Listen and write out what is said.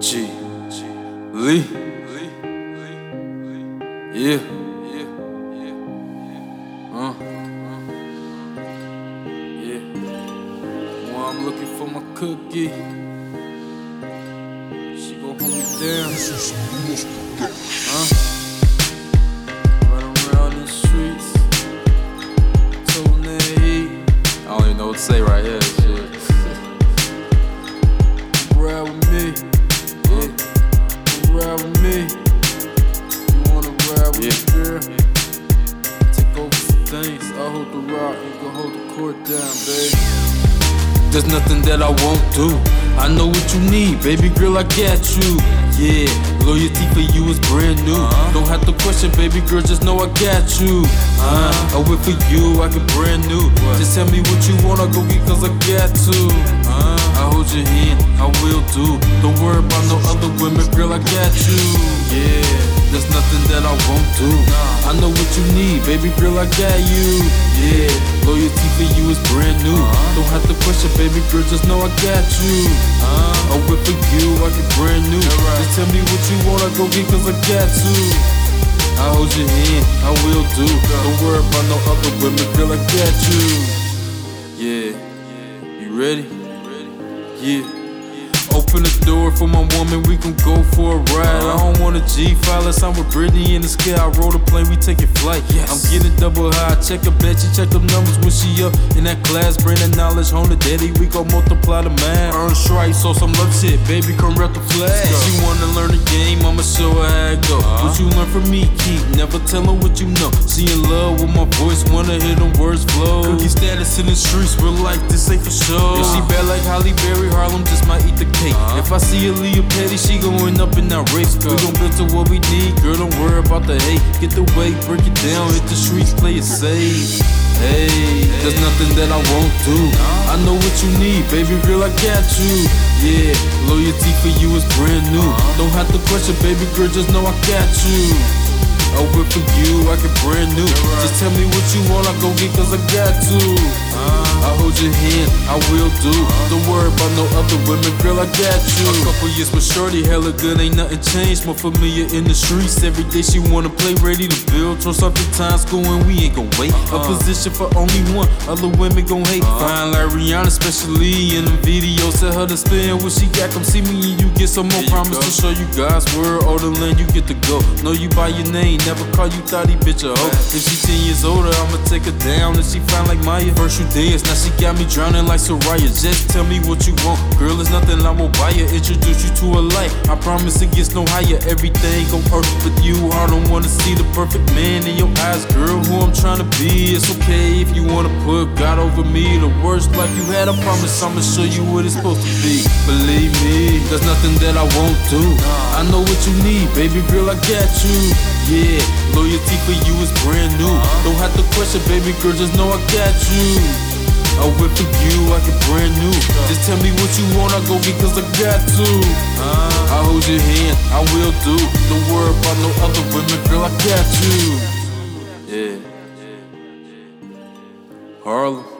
G. Lee. Yeah. Uh. Yeah. While I'm looking for my cookie, she gon' hold me down. Huh? Run around the streets, toting that heat. I don't even know what to say right here. Shit. Ride with me. You wanna ride with Yeah. girl? Take over some things. I'll hold the rock, you can hold the court down, babe. There's nothing that I won't do. I know what you need, baby girl, I got you. Yeah, loyalty for you is brand new. Don't have to question, baby girl, just know I got you. Uh, I wait for you, I get brand new. Just tell me what you want, I'll go get cause I got to. Uh, I hold your hand, I will do. Don't worry about no other women, that I won't do. I know what you need, baby girl, I got you. Yeah, loyalty for you is brand new. Uh-huh. Don't have to question, baby girl, just know I got you. Uh-huh. I whip for you, I get brand new. Just tell me what you want, I go get cause I got to. I hold your hand, I will do. Don't worry about no other women, for my woman, we can go for a ride. I don't want a G let's I'm with Brittany in the sky. I roll the plane, we taking flight. I'm getting double high. Check a bet, she check them numbers when she up in that class. Bring that knowledge home to daddy, we gon' multiply the math. Earn stripes, so some love shit, baby, come rep the flag. She wanna learn the game, I'ma show her how it go. Uh-huh. What you learn from me, keep never tell her what you know. She in love with my voice, wanna hear them words flow. Cookie status in the streets, real life, this ain't for sure. If she bad like Halle Berry, Harloom just might eat the. If I see a Leah Petty, she gon' end up in that race. We gon' build to what we need, girl, don't worry about the hate. Get the weight, break it down, hit the streets, play it safe. Hey, there's nothing that I won't do. I know what you need, baby girl, I got you. Yeah, loyalty for you is brand new. Don't have to question, baby girl, just know I got you. I whip for you, I get brand new. Just tell me what you want, I go get cause I got to. I hold your hand, I will do. Don't worry about no other women, girl, I got you. A couple years with Shorty, hella good, ain't nothing changed. More familiar in the streets, every day she wanna play, ready to build. Trust something times going, we ain't gon' wait. A position for only one, other women gon' hate. Fine like Rihanna, especially in the videos. Tell her to spend what she got, come see me and you get some more. Promise to show you God's word, all the land you get to go. Know you by your name, never call you thotty bitch a hoe. If she 10 years older, I'ma take her down. If she fine like Maya, first you now she got me drowning like Soraya. Just tell me what you want, girl. It's nothing I won't buy you. Introduce you to a life. I promise it gets no higher. Everything gon' hurt with you. I don't wanna see the perfect man in your eyes, girl. Who I'm trying to be. It's okay if you wanna put God over me. The worst life you had, I promise I'ma show you what it's supposed to be. Believe me, there's nothing that I won't do. I know what you need, baby girl. I got you. Yeah, loyalty for you is brand new. Don't have to question, baby girl. Just know I got you. Brand new. Just tell me what you want, I go cause I got to. I hold your hand, I will do. Don't worry about no other women, girl, I got you. Yeah. Harloom.